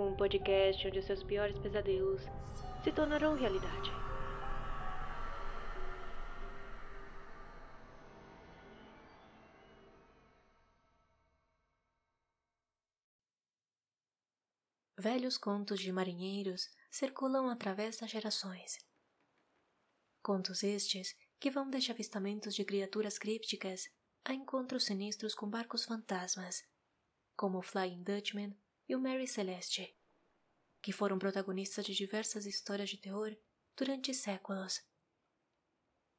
Um podcast onde seus piores pesadelos se tornarão realidade. Velhos contos de marinheiros circulam através das gerações. Contos estes que vão desde avistamentos de criaturas crípticas a encontros sinistros com barcos fantasmas, como o Flying Dutchman e o Mary Celeste, que foram protagonistas de diversas histórias de terror durante séculos.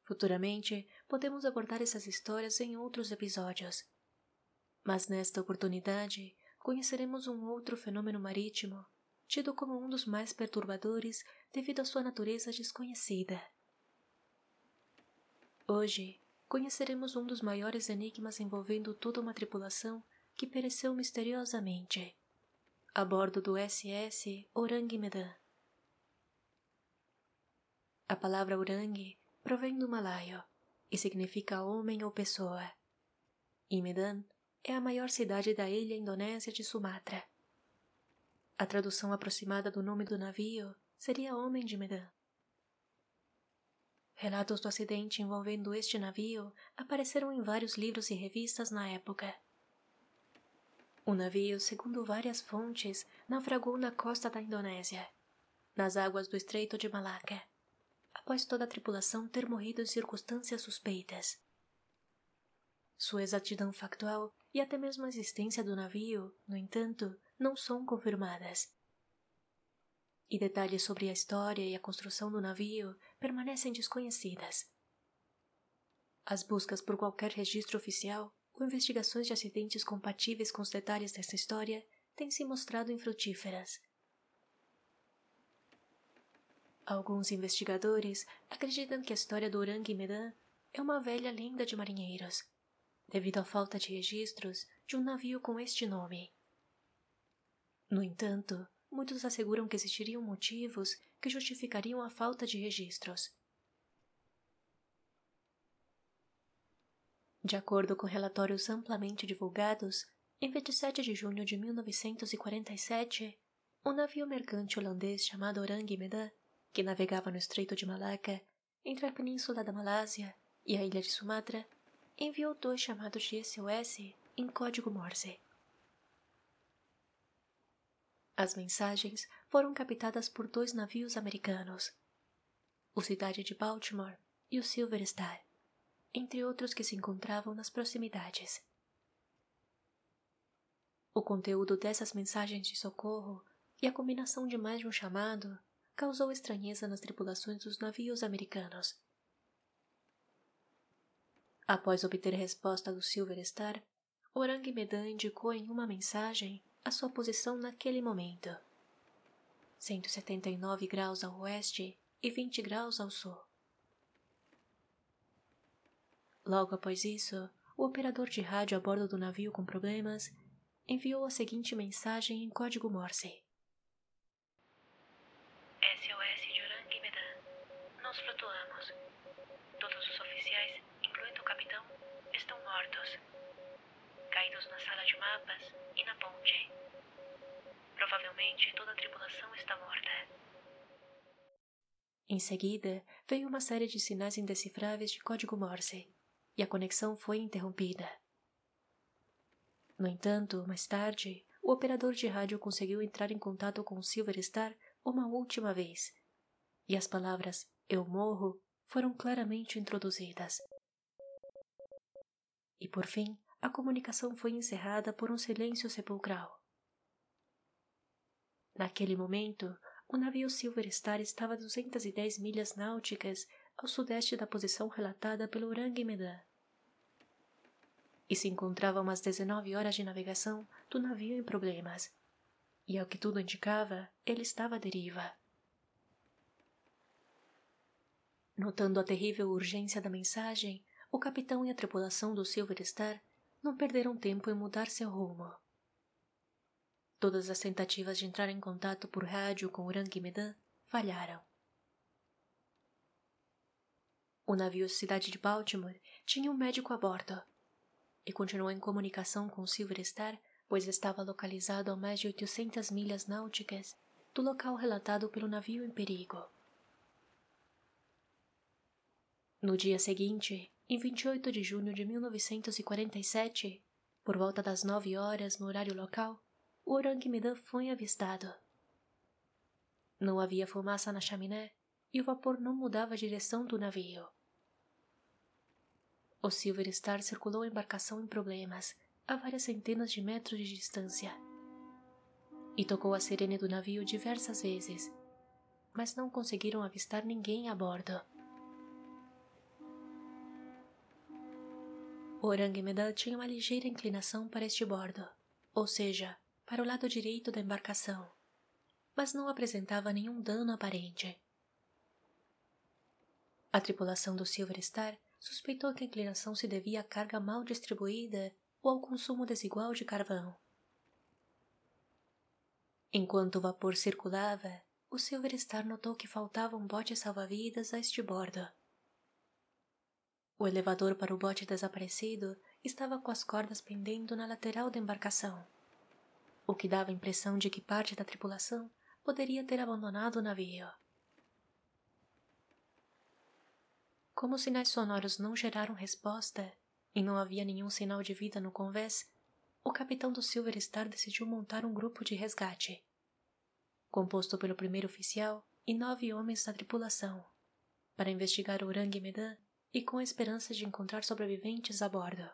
Futuramente, podemos abordar essas histórias em outros episódios. Mas nesta oportunidade, conheceremos um outro fenômeno marítimo, tido como um dos mais perturbadores devido à sua natureza desconhecida. Hoje, conheceremos um dos maiores enigmas envolvendo toda uma tripulação que pereceu misteriosamente a bordo do SS Orang Medan. A palavra Orang provém do malaio e significa homem ou pessoa. E Medan é a maior cidade da ilha indonésia de Sumatra. A tradução aproximada do nome do navio seria Homem de Medan. Relatos do acidente envolvendo este navio apareceram em vários livros e revistas na época. O navio, segundo várias fontes, naufragou na costa da Indonésia, nas águas do Estreito de Malaca, após toda a tripulação ter morrido em circunstâncias suspeitas. Sua exatidão factual e até mesmo a existência do navio, no entanto, não são confirmadas e detalhes sobre a história e a construção do navio permanecem desconhecidas. As buscas por qualquer registro oficial ou investigações de acidentes compatíveis com os detalhes dessa história têm se mostrado infrutíferas. Alguns investigadores acreditam que a história do Orang Medan é uma velha lenda de marinheiros, devido à falta de registros de um navio com este nome. No entanto, muitos asseguram que existiriam motivos que justificariam a falta de registros. De acordo com relatórios amplamente divulgados, em 27 de junho de 1947, um navio mercante holandês chamado Orang Medan, que navegava no Estreito de Malaca, entre a península da Malásia e a ilha de Sumatra, enviou dois chamados de SOS em código Morse. As mensagens foram captadas por dois navios americanos, o Cidade de Baltimore e o Silver Star, entre outros que se encontravam nas proximidades. O conteúdo dessas mensagens de socorro e a combinação de mais de um chamado causou estranheza nas tripulações dos navios americanos. Após obter resposta do Silver Star, Orang Medan indicou em uma mensagem a sua posição naquele momento. 179 graus ao oeste e 20 graus ao sul. Logo após isso, o operador de rádio a bordo do navio com problemas enviou a seguinte mensagem em código Morse. SOS de Orang Medan. Nós flutuamos. Todos os oficiais, incluindo o capitão, estão mortos caídos na sala de mapas e na ponte. Provavelmente toda a tripulação está morta. Em seguida, veio uma série de sinais indecifráveis de código Morse, e a conexão foi interrompida. No entanto, mais tarde, o operador de rádio conseguiu entrar em contato com o Silver Star uma última vez, e as palavras Eu morro foram claramente introduzidas. E por fim, a comunicação foi encerrada por um silêncio sepulcral. Naquele momento, o navio Silver Star estava a 210 milhas náuticas ao sudeste da posição relatada pelo Orang Medan e se encontrava a umas 19 horas de navegação do navio em problemas. E ao que tudo indicava, ele estava à deriva. Notando a terrível urgência da mensagem, o capitão e a tripulação do Silver Star não perderam tempo em mudar seu rumo. Todas as tentativas de entrar em contato por rádio com Orang Medan falharam. O navio Cidade de Baltimore tinha um médico a bordo e continuou em comunicação com Silver Star pois estava localizado a mais de 800 milhas náuticas do local relatado pelo navio em perigo. No dia seguinte, em 28 de junho de 1947, por volta das nove horas no horário local, o Orang Medan foi avistado. Não havia fumaça na chaminé e o vapor não mudava a direção do navio. O Silver Star circulou a embarcação em problemas, a várias centenas de metros de distância, e tocou a sirene do navio diversas vezes, mas não conseguiram avistar ninguém a bordo. O Orang Medan tinha uma ligeira inclinação para este bordo, ou seja, para o lado direito da embarcação, mas não apresentava nenhum dano aparente. A tripulação do Silver Star suspeitou que a inclinação se devia à carga mal distribuída ou ao consumo desigual de carvão. Enquanto o vapor circulava, o Silver Star notou que faltava um bote salva-vidas a este bordo. O elevador para o bote desaparecido estava com as cordas pendendo na lateral da embarcação, o que dava a impressão de que parte da tripulação poderia ter abandonado o navio. Como os sinais sonoros não geraram resposta e não havia nenhum sinal de vida no convés, o capitão do Silver Star decidiu montar um grupo de resgate, composto pelo primeiro oficial e nove homens da tripulação, para investigar o Orang Medan e com a esperança de encontrar sobreviventes a bordo.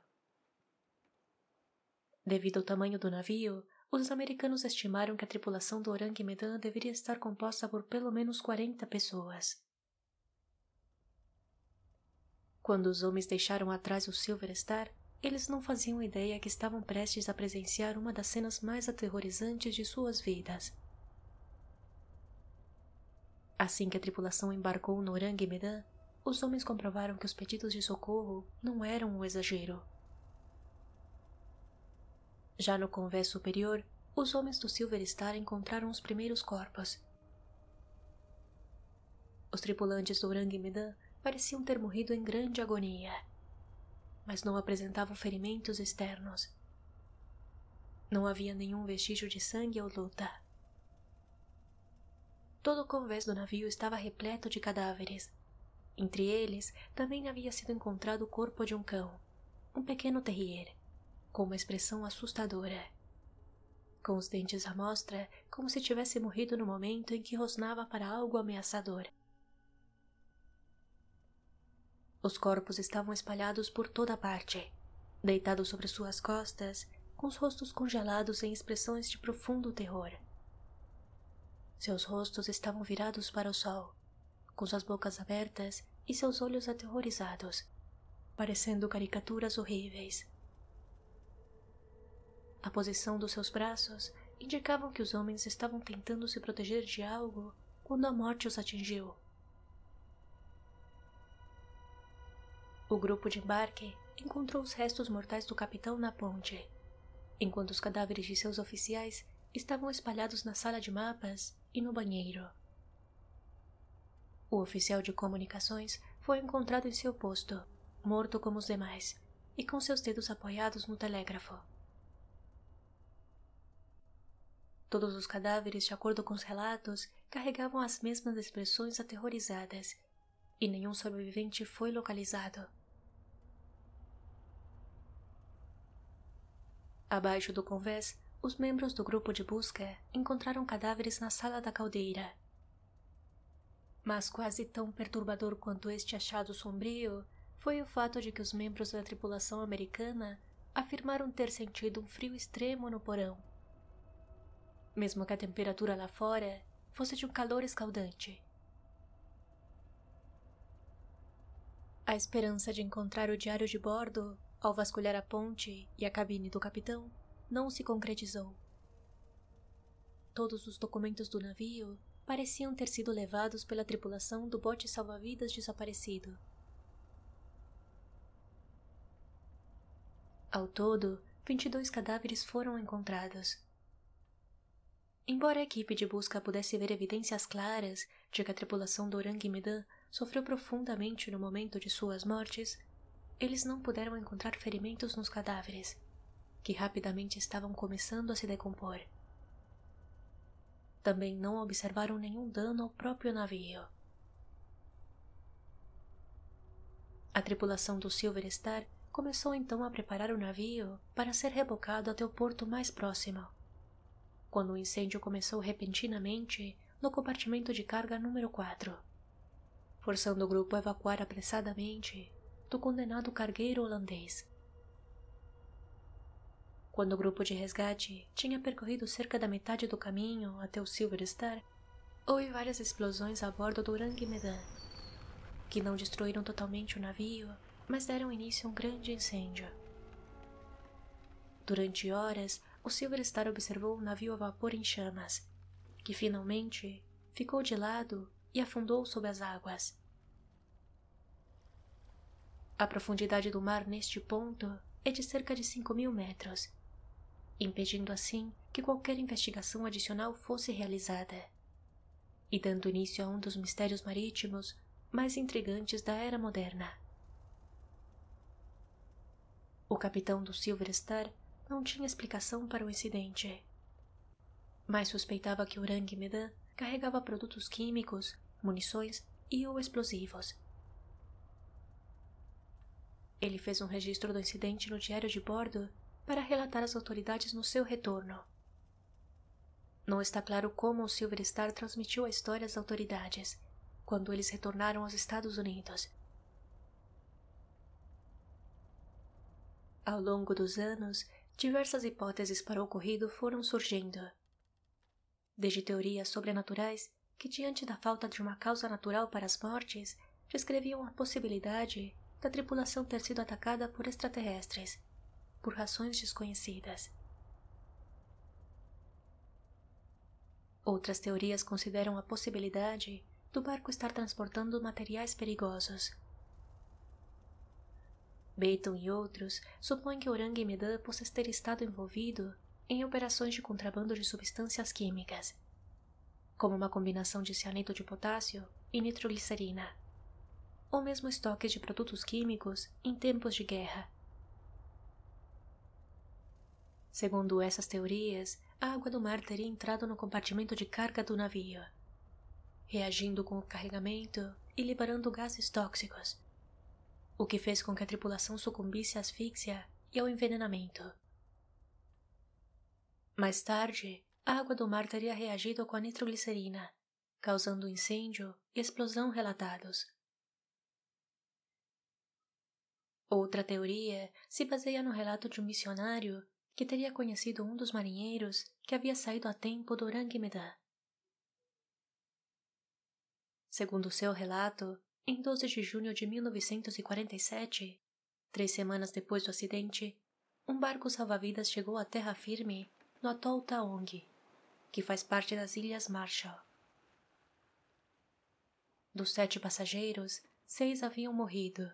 Devido ao tamanho do navio, os americanos estimaram que a tripulação do Orang Medan deveria estar composta por pelo menos 40 pessoas. Quando os homens deixaram atrás o Silver Star, eles não faziam ideia que estavam prestes a presenciar uma das cenas mais aterrorizantes de suas vidas. Assim que a tripulação embarcou no Orang Medan, os homens comprovaram que os pedidos de socorro não eram um exagero. Já no convés superior, os homens do Silver Star encontraram os primeiros corpos. Os tripulantes do Orang Medan pareciam ter morrido em grande agonia, mas não apresentavam ferimentos externos. Não havia nenhum vestígio de sangue ou luta. Todo o convés do navio estava repleto de cadáveres, entre eles, também havia sido encontrado o corpo de um cão, um pequeno terrier, com uma expressão assustadora. Com os dentes à mostra, como se tivesse morrido no momento em que rosnava para algo ameaçador. Os corpos estavam espalhados por toda parte, deitados sobre suas costas, com os rostos congelados em expressões de profundo terror. Seus rostos estavam virados para o sol, com suas bocas abertas e seus olhos aterrorizados, parecendo caricaturas horríveis. A posição dos seus braços indicavam que os homens estavam tentando se proteger de algo quando a morte os atingiu. O grupo de embarque encontrou os restos mortais do capitão na ponte, enquanto os cadáveres de seus oficiais estavam espalhados na sala de mapas e no banheiro. O oficial de comunicações foi encontrado em seu posto, morto como os demais, e com seus dedos apoiados no telégrafo. Todos os cadáveres, de acordo com os relatos, carregavam as mesmas expressões aterrorizadas, e nenhum sobrevivente foi localizado. Abaixo do convés, os membros do grupo de busca encontraram cadáveres na sala da caldeira mas quase tão perturbador quanto este achado sombrio foi o fato de que os membros da tripulação americana afirmaram ter sentido um frio extremo no porão. Mesmo que a temperatura lá fora fosse de um calor escaldante. A esperança de encontrar o diário de bordo, ao vasculhar a ponte e a cabine do capitão, não se concretizou. Todos os documentos do navio pareciam ter sido levados pela tripulação do bote salva-vidas desaparecido. Ao todo, 22 cadáveres foram encontrados. Embora a equipe de busca pudesse ver evidências claras de que a tripulação do Orang Medan sofreu profundamente no momento de suas mortes, eles não puderam encontrar ferimentos nos cadáveres, que rapidamente estavam começando a se decompor. Também não observaram nenhum dano ao próprio navio. A tripulação do Silver Star começou então a preparar o navio para ser rebocado até o porto mais próximo. Quando o incêndio começou repentinamente no compartimento de carga número 4, forçando o grupo a evacuar apressadamente do condenado cargueiro holandês. Quando o grupo de resgate tinha percorrido cerca da metade do caminho até o Silver Star, houve várias explosões a bordo do Orang Medan que não destruíram totalmente o navio, mas deram início a um grande incêndio. Durante horas, o Silver Star observou o navio a vapor em chamas, que finalmente ficou de lado e afundou sob as águas. A profundidade do mar neste ponto é de cerca de 5 mil metros, impedindo assim que qualquer investigação adicional fosse realizada, e dando início a um dos mistérios marítimos mais intrigantes da era moderna. O capitão do Silver Star não tinha explicação para o incidente, mas suspeitava que Orang Medan carregava produtos químicos, munições e ou explosivos. Ele fez um registro do incidente no diário de bordo para relatar às autoridades no seu retorno. Não está claro como o Silver Star transmitiu a história às autoridades, quando eles retornaram aos Estados Unidos. Ao longo dos anos, diversas hipóteses para o ocorrido foram surgindo. Desde teorias sobrenaturais que, diante da falta de uma causa natural para as mortes, descreviam a possibilidade da tripulação ter sido atacada por extraterrestres, por razões desconhecidas. Outras teorias consideram a possibilidade do barco estar transportando materiais perigosos. Beiton e outros supõem que Orang Medan possa ter estado envolvido em operações de contrabando de substâncias químicas, como uma combinação de cianeto de potássio e nitroglicerina, ou mesmo estoques de produtos químicos em tempos de guerra. Segundo essas teorias, a água do mar teria entrado no compartimento de carga do navio reagindo com o carregamento e liberando gases tóxicos, o que fez com que a tripulação sucumbisse à asfixia e ao envenenamento. Mais tarde, a água do mar teria reagido com a nitroglicerina, causando incêndio e explosão relatados. Outra teoria se baseia no relato de um missionário que teria conhecido um dos marinheiros que havia saído a tempo do Orang Medan. Segundo seu relato, em 12 de junho de 1947, três semanas depois do acidente, um barco salva-vidas chegou à terra firme no atol Taong, que faz parte das Ilhas Marshall. Dos sete passageiros, seis haviam morrido.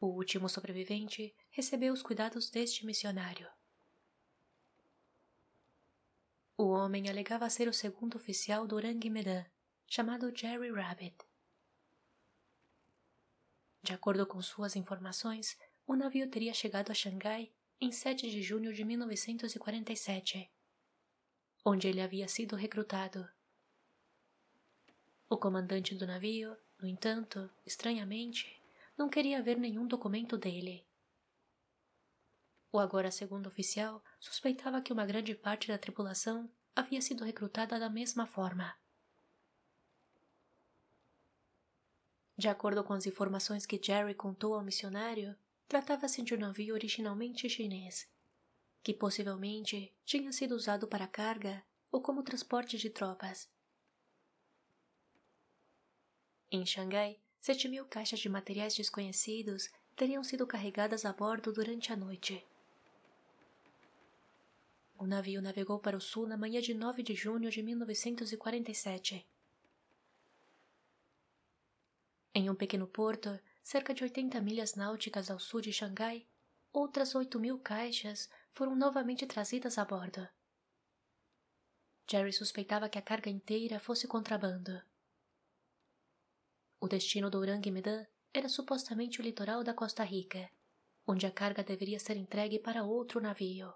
O último sobrevivente recebeu os cuidados deste missionário. O homem alegava ser o segundo oficial do Orang Medan chamado Jerry Rabbit. De acordo com suas informações, o navio teria chegado a Xangai em 7 de junho de 1947, onde ele havia sido recrutado. O comandante do navio, no entanto, estranhamente, não queria ver nenhum documento dele. O agora segundo oficial suspeitava que uma grande parte da tripulação havia sido recrutada da mesma forma. De acordo com as informações que Jerry contou ao missionário, tratava-se de um navio originalmente chinês, que possivelmente tinha sido usado para carga ou como transporte de tropas. Em Xangai, sete mil caixas de materiais desconhecidos teriam sido carregadas a bordo durante a noite. O navio navegou para o sul na manhã de 9 de junho de 1947 Em um pequeno porto, cerca de 80 milhas náuticas ao sul de Xangai, outras 8 mil caixas foram novamente trazidas a bordo. Jerry suspeitava que a carga inteira fosse contrabando. O destino do Orang Medan era supostamente o litoral da Costa Rica, onde a carga deveria ser entregue para outro navio.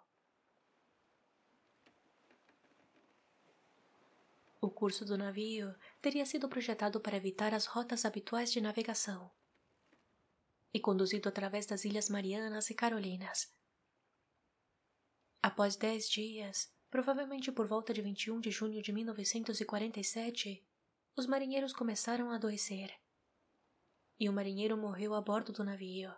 O curso do navio teria sido projetado para evitar as rotas habituais de navegação e conduzido através das Ilhas Marianas e Carolinas. Após dez dias, provavelmente por volta de 21 de junho de 1947, os marinheiros começaram a adoecer. E o marinheiro morreu a bordo do navio.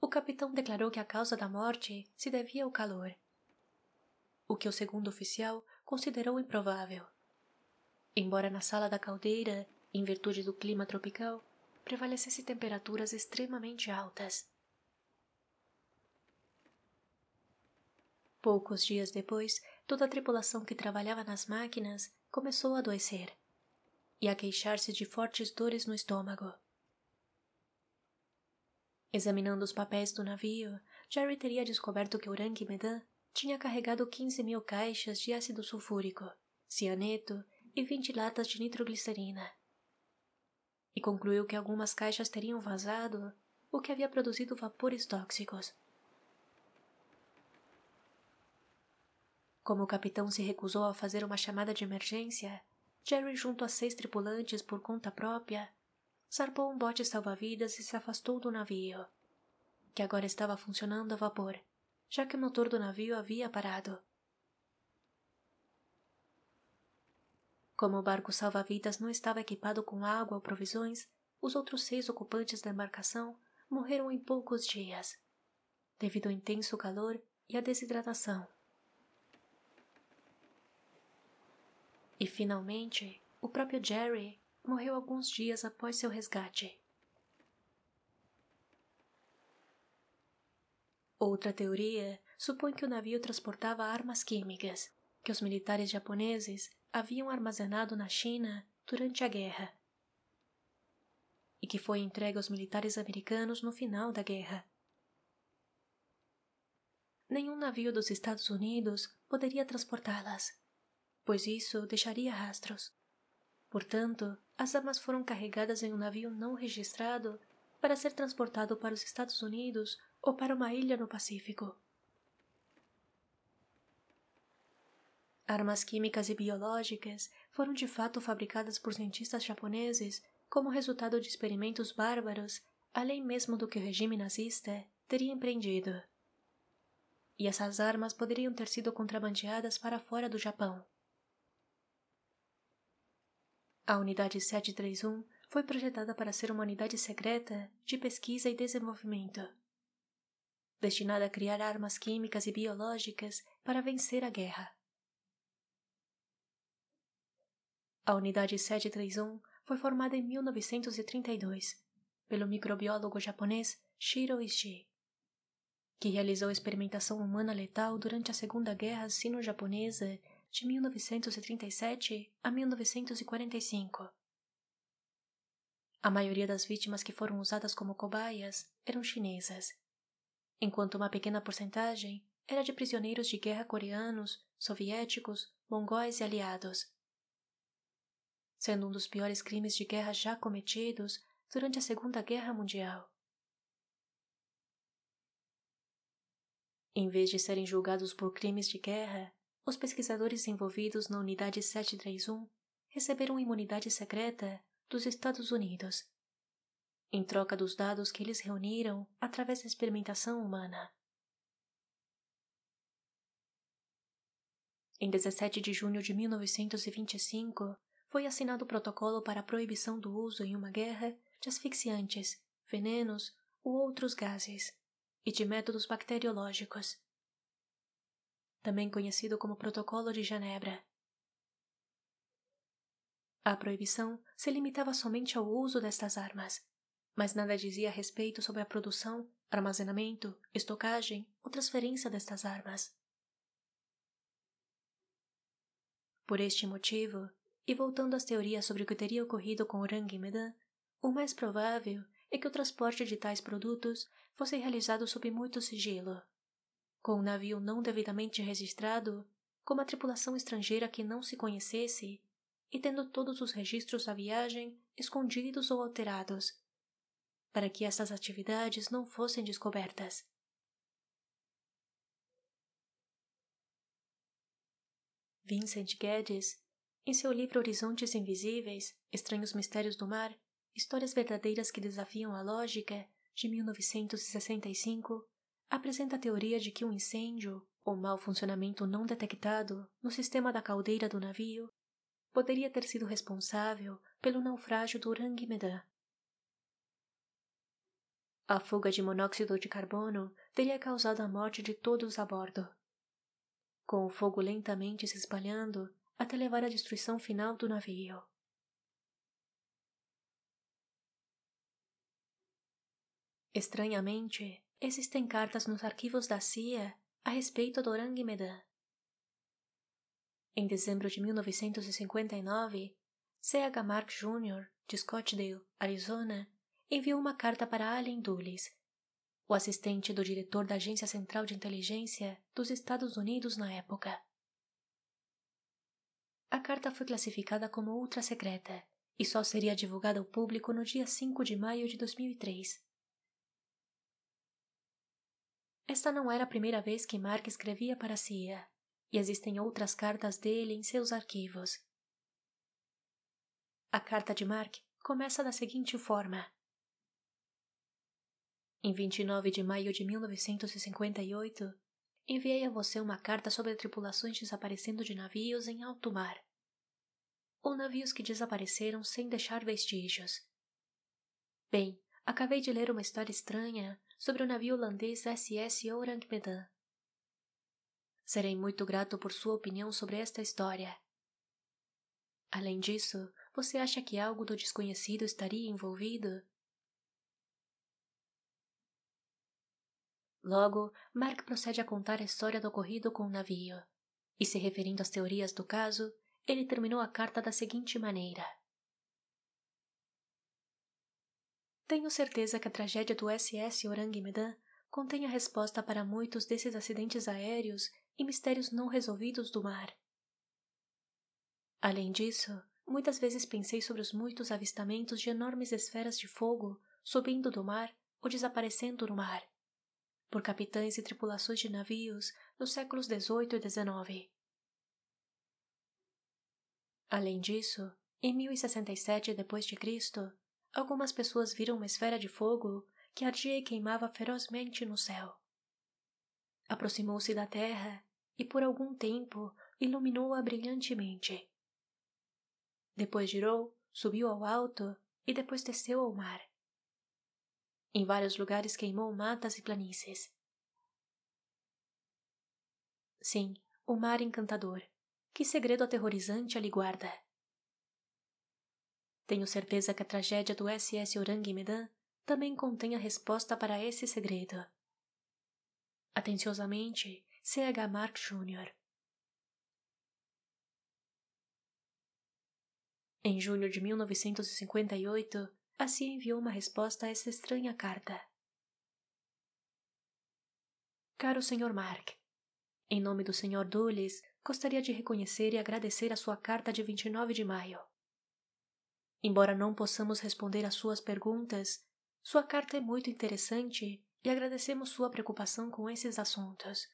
O capitão declarou que a causa da morte se devia ao calor, o que o segundo oficial considerou improvável. Embora na sala da caldeira, em virtude do clima tropical, prevalecesse temperaturas extremamente altas. Poucos dias depois, toda a tripulação que trabalhava nas máquinas começou a adoecer e a queixar-se de fortes dores no estômago. Examinando os papéis do navio, Jerry teria descoberto que Orangue Medan tinha carregado 15 mil caixas de ácido sulfúrico, cianeto e 20 latas de nitroglicerina. E concluiu que algumas caixas teriam vazado, o que havia produzido vapores tóxicos. Como o capitão se recusou a fazer uma chamada de emergência, Jerry, junto a seis tripulantes por conta própria, zarpou um bote salva-vidas e se afastou do navio, que agora estava funcionando a vapor, já que o motor do navio havia parado. Como o barco salva-vidas não estava equipado com água ou provisões, os outros seis ocupantes da embarcação morreram em poucos dias, devido ao intenso calor e à desidratação. E finalmente, o próprio Jerry morreu alguns dias após seu resgate. Outra teoria supõe que o navio transportava armas químicas que os militares japoneses haviam armazenado na China durante a guerra e que foi entregue aos militares americanos no final da guerra. Nenhum navio dos Estados Unidos poderia transportá-las pois isso deixaria rastros. Portanto, as armas foram carregadas em um navio não registrado para ser transportado para os Estados Unidos ou para uma ilha no Pacífico. Armas químicas e biológicas foram de fato fabricadas por cientistas japoneses como resultado de experimentos bárbaros, além mesmo do que o regime nazista teria empreendido. E essas armas poderiam ter sido contrabandeadas para fora do Japão. A Unidade 731 foi projetada para ser uma unidade secreta de pesquisa e desenvolvimento, destinada a criar armas químicas e biológicas para vencer a guerra. A Unidade 731 foi formada em 1932 pelo microbiólogo japonês Shiro Ishii, que realizou experimentação humana letal durante a Segunda Guerra Sino-Japonesa de 1937 a 1945. A maioria das vítimas que foram usadas como cobaias eram chinesas, enquanto uma pequena porcentagem era de prisioneiros de guerra coreanos, soviéticos, mongóis e aliados. Sendo um dos piores crimes de guerra já cometidos durante a Segunda Guerra Mundial. Em vez de serem julgados por crimes de guerra, os pesquisadores envolvidos na Unidade 731 receberam imunidade secreta dos Estados Unidos, em troca dos dados que eles reuniram através da experimentação humana. Em 17 de junho de 1925, foi assinado o protocolo para a proibição do uso em uma guerra de asfixiantes, venenos ou outros gases e de métodos bacteriológicos também conhecido como Protocolo de Genebra. A proibição se limitava somente ao uso destas armas, mas nada dizia a respeito sobre a produção, armazenamento, estocagem ou transferência destas armas. Por este motivo, e voltando às teorias sobre o que teria ocorrido com Orang Medan, o mais provável é que o transporte de tais produtos fosse realizado sob muito sigilo com um navio não devidamente registrado, com uma tripulação estrangeira que não se conhecesse e tendo todos os registros da viagem escondidos ou alterados. para que essas atividades não fossem descobertas. Vincent Guedes, em seu livro Horizontes Invisíveis Estranhos Mistérios do Mar Histórias Verdadeiras que Desafiam a Lógica, de 1965, apresenta a teoria de que um incêndio, ou mau funcionamento não detectado, no sistema da caldeira do navio, poderia ter sido responsável pelo naufrágio do Orang Medan. A fuga de monóxido de carbono teria causado a morte de todos a bordo. Com o fogo lentamente se espalhando até levar à destruição final do navio. Estranhamente, existem cartas nos arquivos da CIA a respeito do Orang Medan. Em dezembro de 1959, C.H. Mark Jr., de Scottsdale, Arizona, enviou uma carta para Allen Dulles, o assistente do diretor da Agência Central de Inteligência dos Estados Unidos na época. A carta foi classificada como ultra secreta e só seria divulgada ao público no dia 5 de maio de 2003. Esta não era a primeira vez que Mark escrevia para CIA e existem outras cartas dele em seus arquivos. A carta de Mark começa da seguinte forma: Em 29 de maio de 1958, enviei a você uma carta sobre tripulações desaparecendo de navios em alto mar. Ou navios que desapareceram sem deixar vestígios. Bem, acabei de ler uma história estranha sobre o navio holandês SS Orang Medan. Serei muito grato por sua opinião sobre esta história. Além disso, você acha que algo do desconhecido estaria envolvido? Logo, Mark procede a contar a história do ocorrido com o navio. E se referindo às teorias do caso, ele terminou a carta da seguinte maneira: Tenho certeza que a tragédia do SS Orang Medan contém a resposta para muitos desses acidentes aéreos e mistérios não resolvidos do mar. Além disso, muitas vezes pensei sobre os muitos avistamentos de enormes esferas de fogo subindo do mar ou desaparecendo no mar, por capitães e tripulações de navios nos séculos XVIII e XIX. Além disso, em 1067 d.C., algumas pessoas viram uma esfera de fogo que ardia e queimava ferozmente no céu. Aproximou-se da terra e por algum tempo iluminou-a brilhantemente. Depois girou, subiu ao alto e depois desceu ao mar. Em vários lugares queimou matas e planícies. Sim, o mar encantador. Que segredo aterrorizante ali guarda. Tenho certeza que a tragédia do SS Orang Medan também contém a resposta para esse segredo. Atenciosamente, C.H. Mark Jr. Em junho de 1958, a CIA enviou uma resposta a essa estranha carta. Caro Sr. Mark, em nome do Sr. Dulles, gostaria de reconhecer e agradecer a sua carta de 29 de maio. Embora não possamos responder às suas perguntas, sua carta é muito interessante e agradecemos sua preocupação com esses assuntos.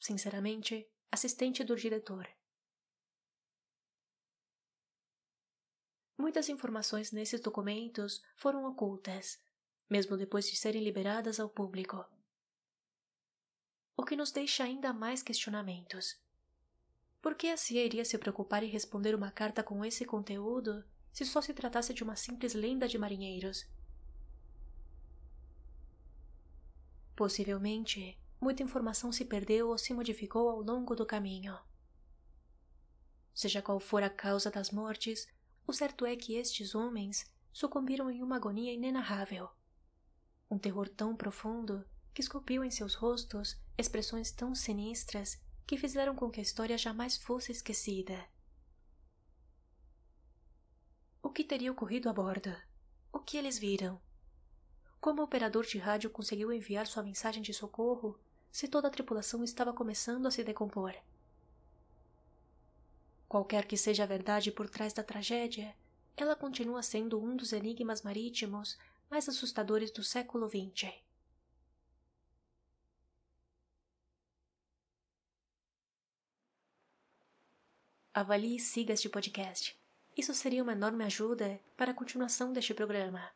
Sinceramente, assistente do diretor. Muitas informações nesses documentos foram ocultas, mesmo depois de serem liberadas ao público. O que nos deixa ainda mais questionamentos. Por que a CIA iria se preocupar em responder uma carta com esse conteúdo se só se tratasse de uma simples lenda de marinheiros? Possivelmente, muita informação se perdeu ou se modificou ao longo do caminho. Seja qual for a causa das mortes, o certo é que estes homens sucumbiram em uma agonia inenarrável. Um terror tão profundo que esculpiu em seus rostos expressões tão sinistras que fizeram com que a história jamais fosse esquecida. O que teria ocorrido a bordo? O que eles viram? Como o operador de rádio conseguiu enviar sua mensagem de socorro se toda a tripulação estava começando a se decompor. Qualquer que seja a verdade por trás da tragédia, ela continua sendo um dos enigmas marítimos mais assustadores do século XX. Avalie e siga este podcast. Isso seria uma enorme ajuda para a continuação deste programa.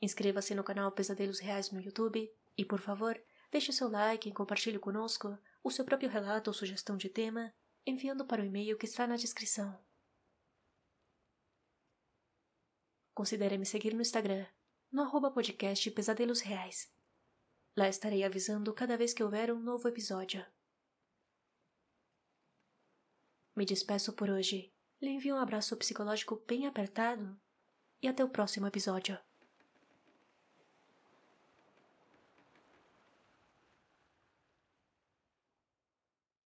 Inscreva-se no canal Pesadelos Reais no YouTube e, por favor, deixe seu like e compartilhe conosco o seu próprio relato ou sugestão de tema enviando para o e-mail que está na descrição. Considere me seguir no Instagram, no arroba podcast Pesadelos Reais. Lá estarei avisando cada vez que houver um novo episódio. Me despeço por hoje. Lhe envio um abraço psicológico bem apertado e até o próximo episódio.